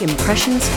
Impressions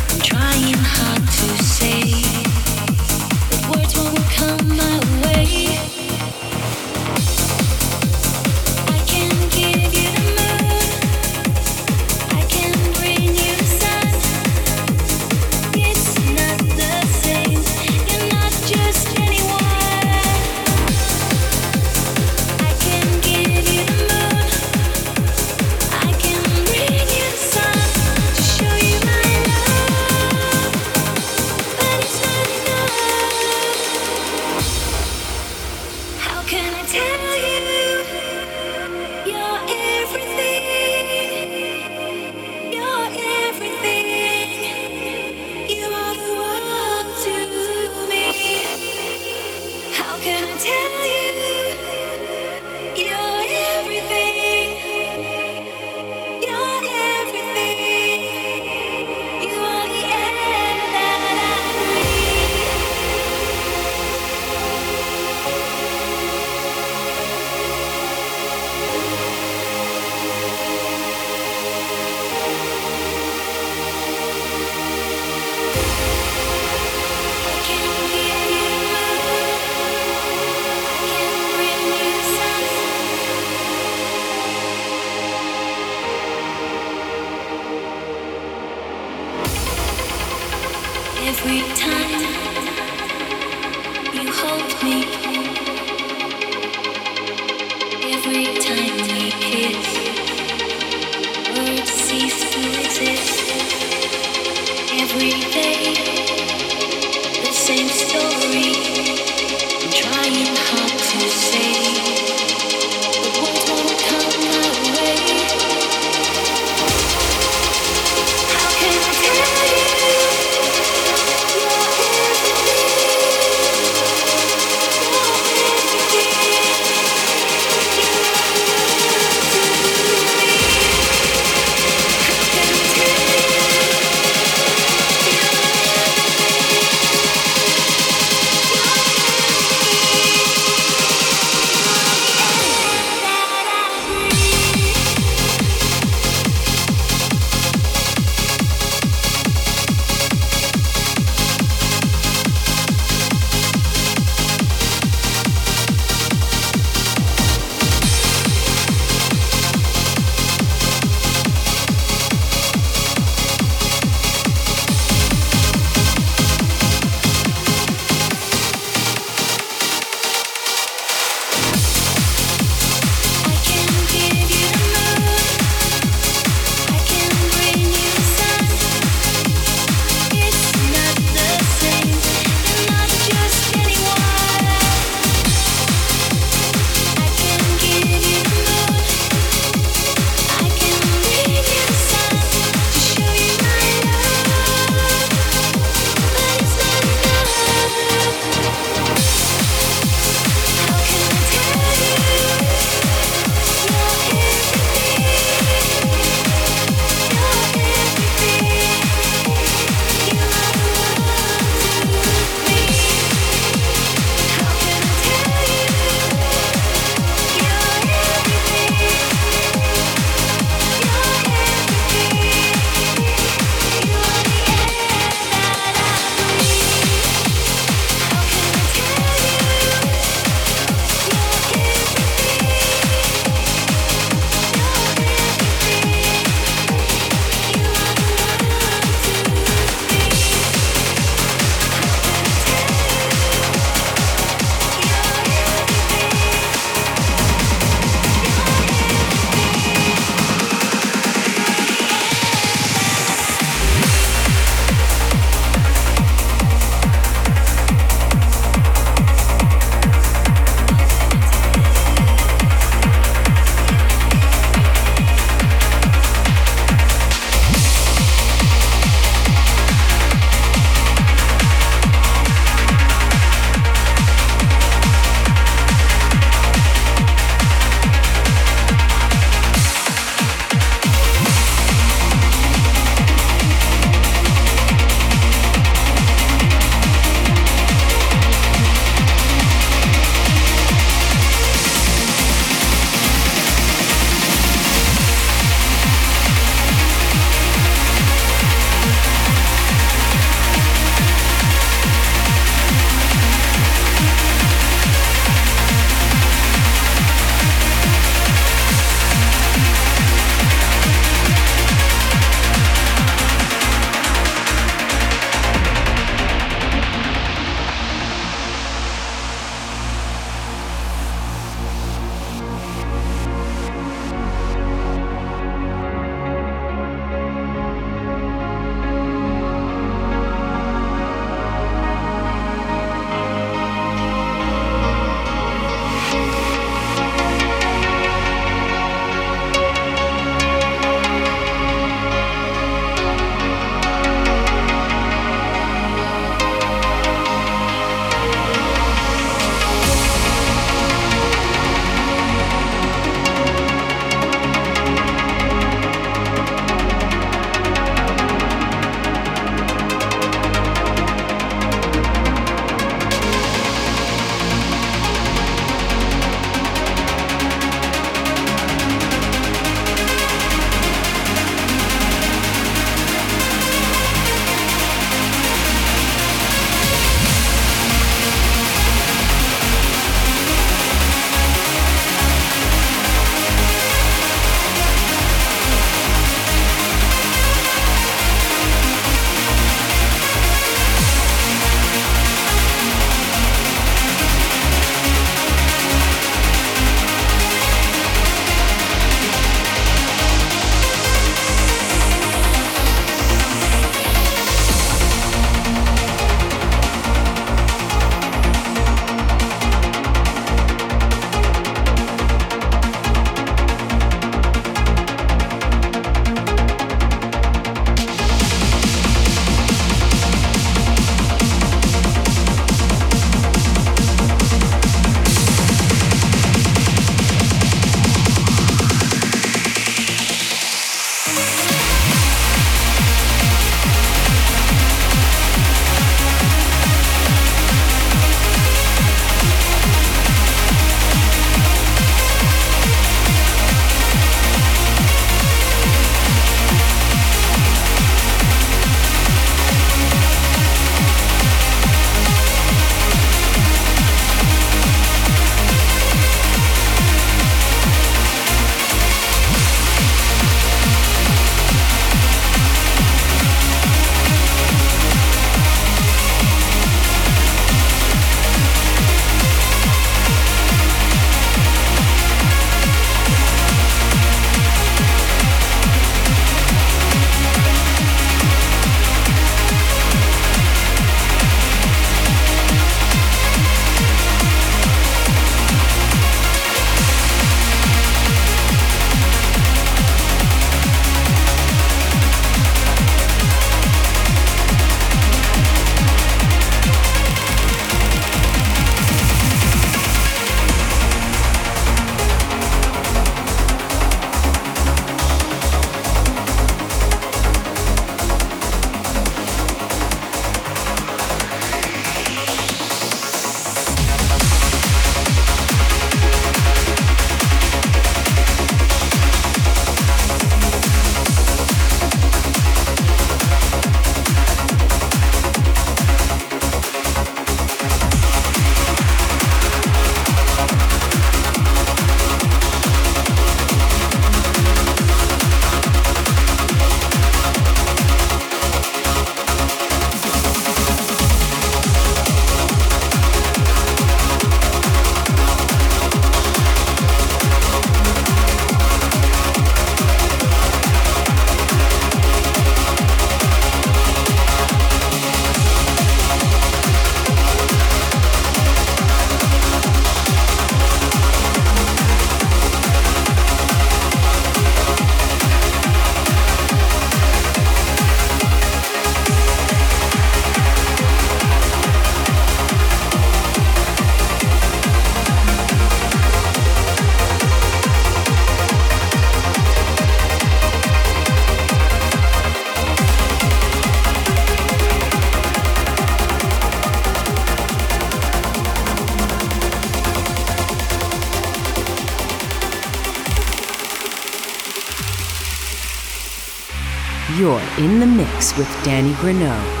with Danny Grunow.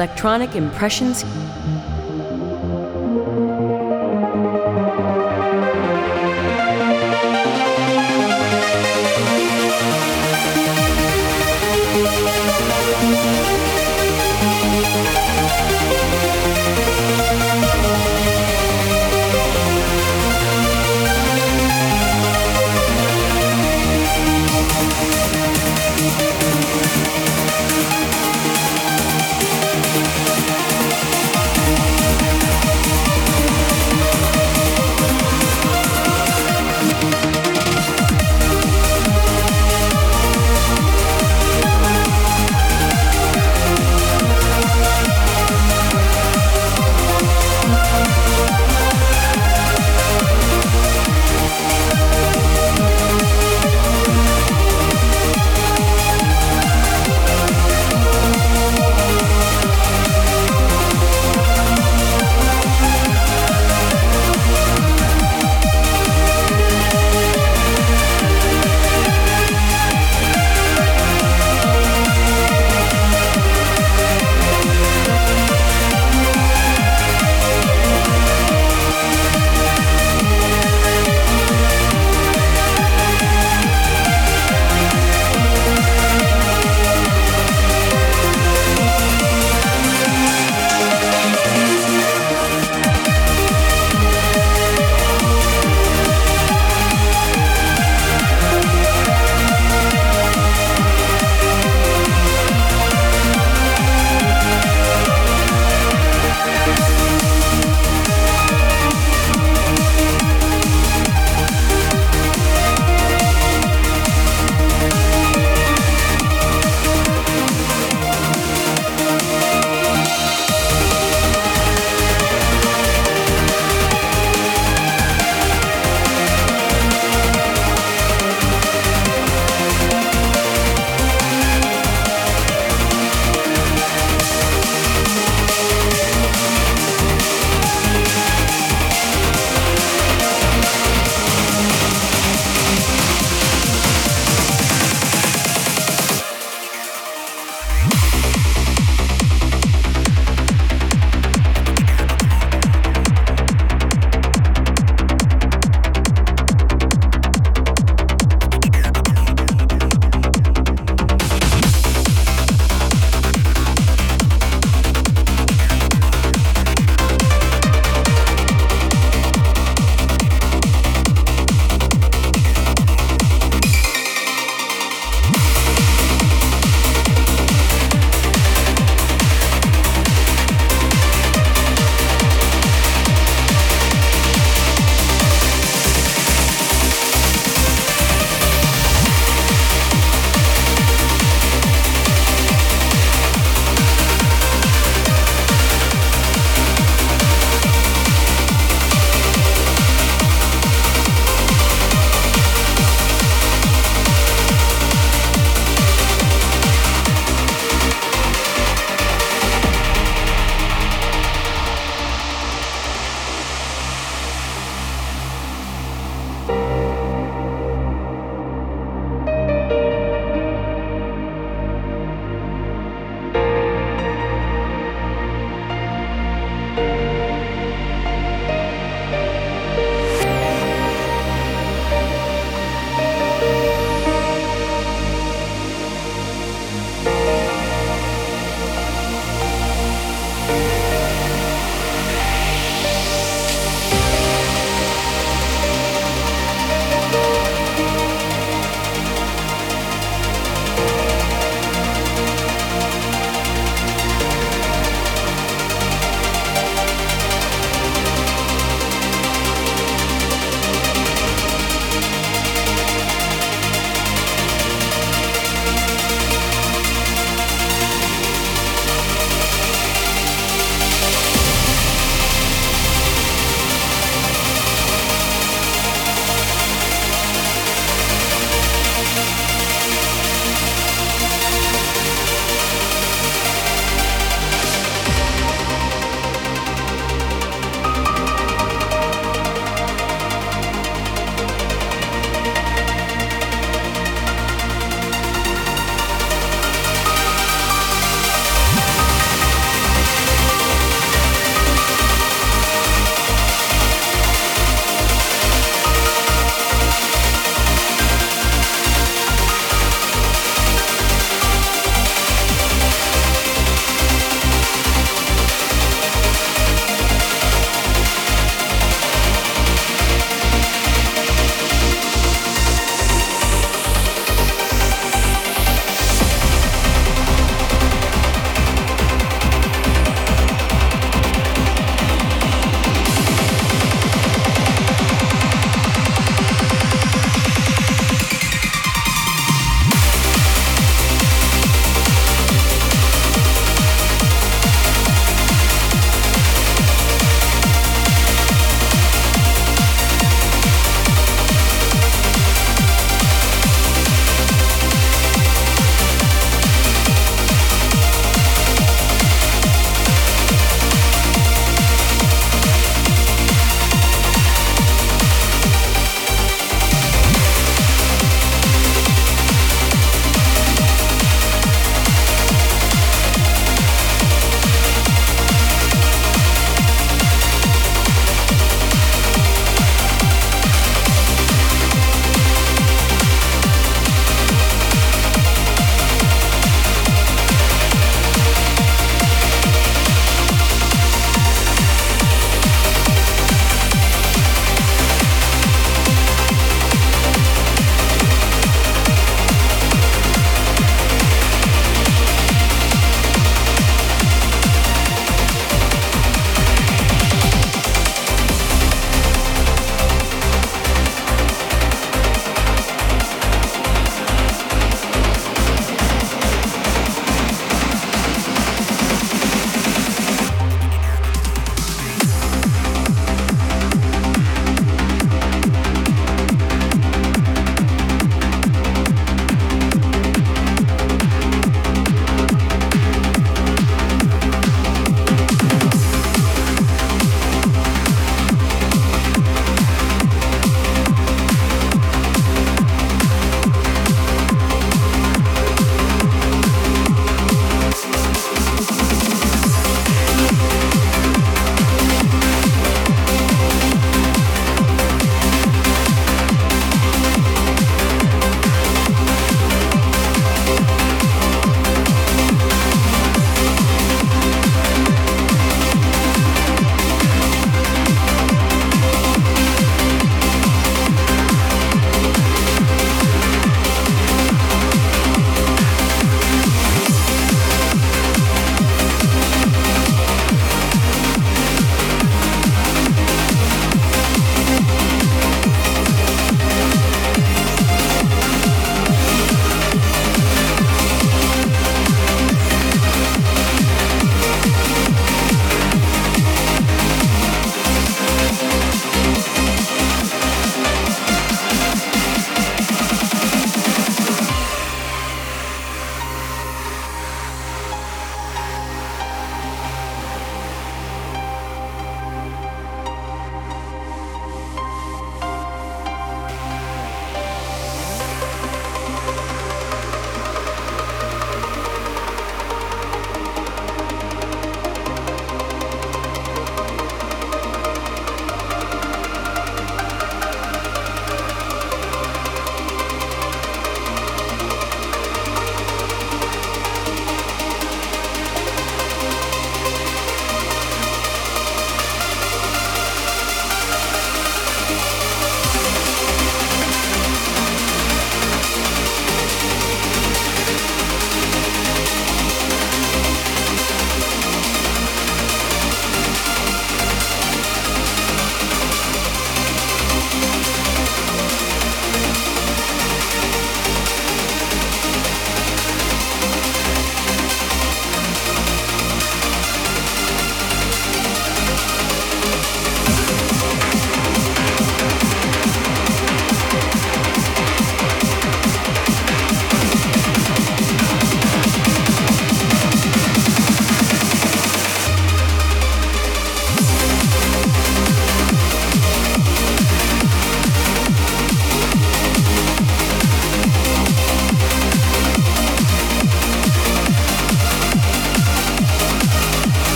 Electronic Impressions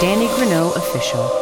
Danny Grunow official.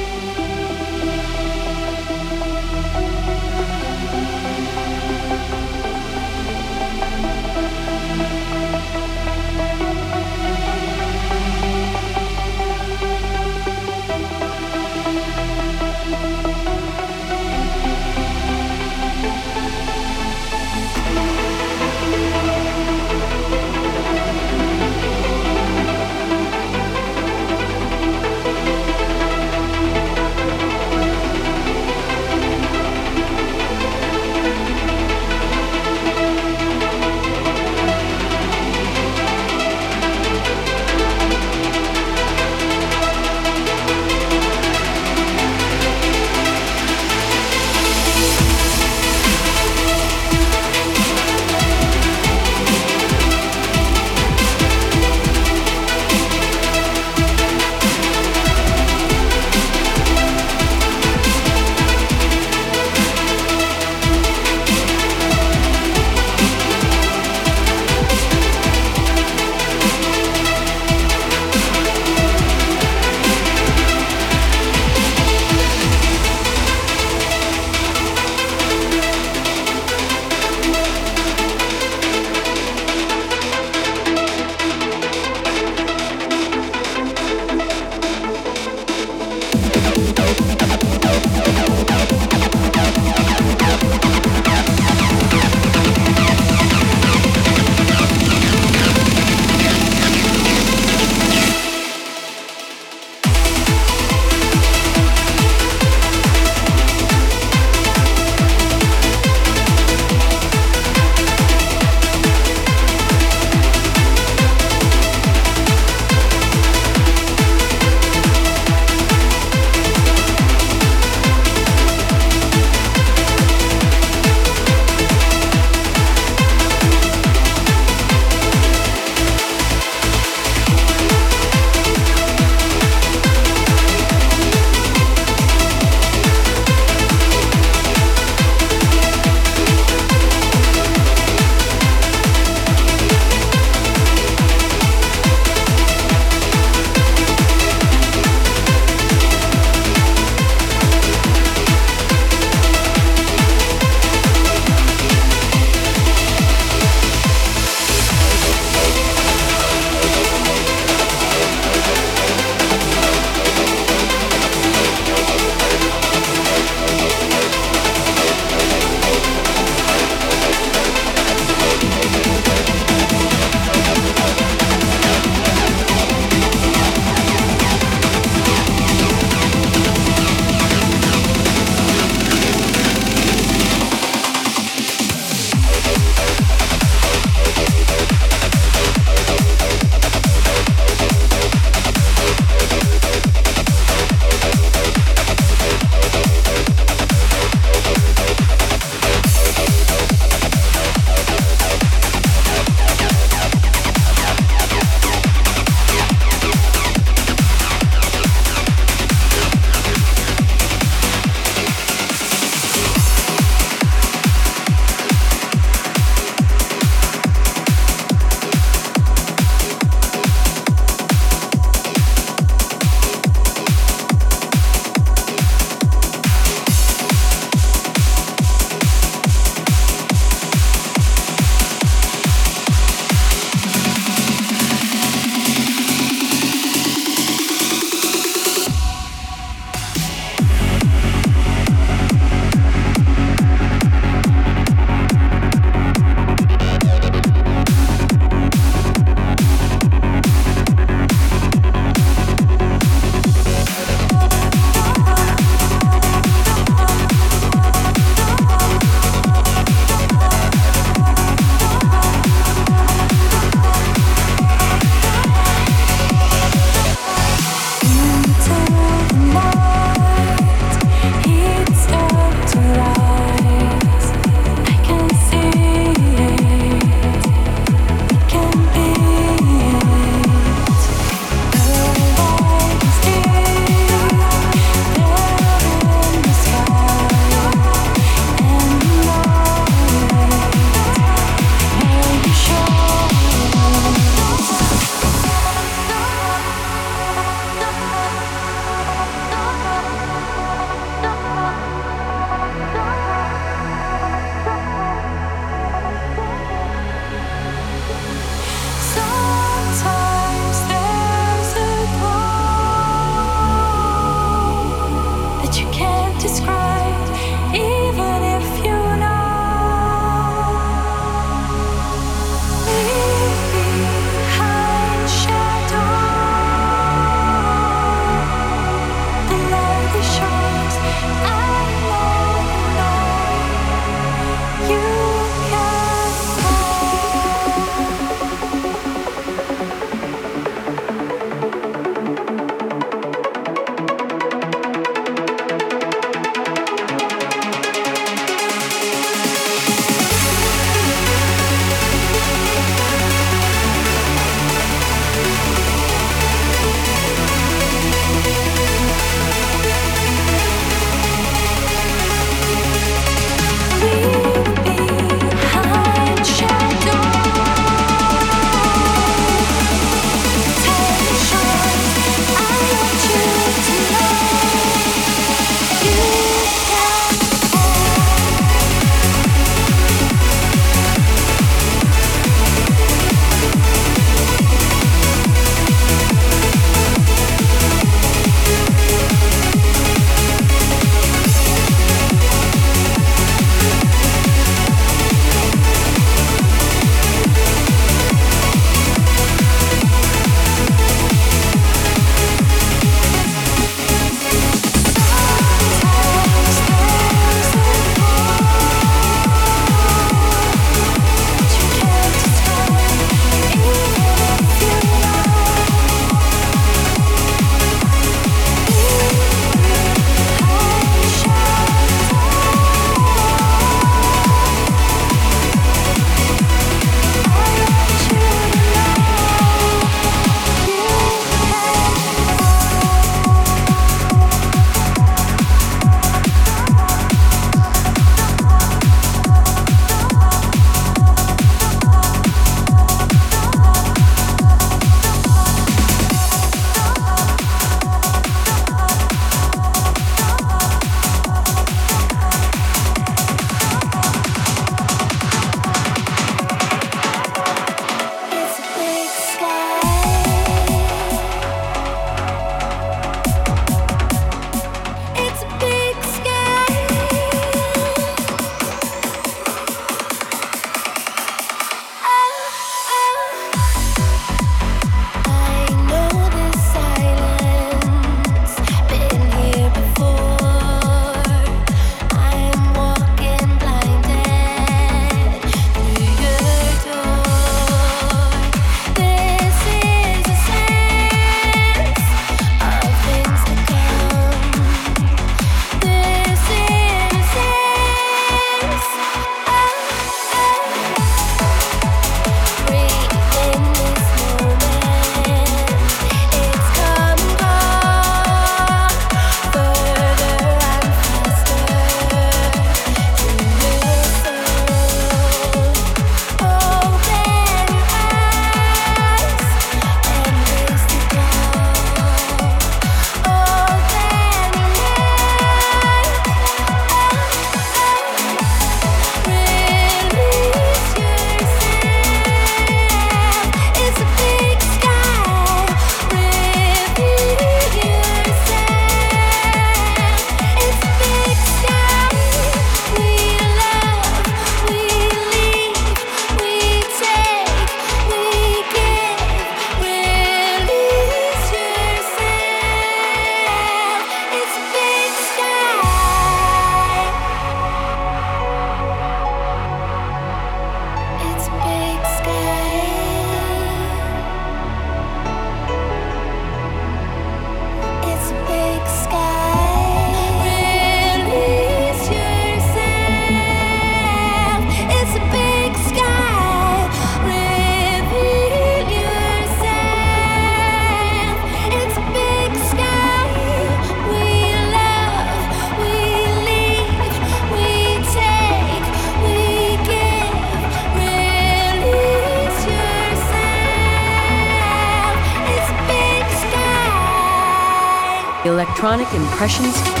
Electronic impressions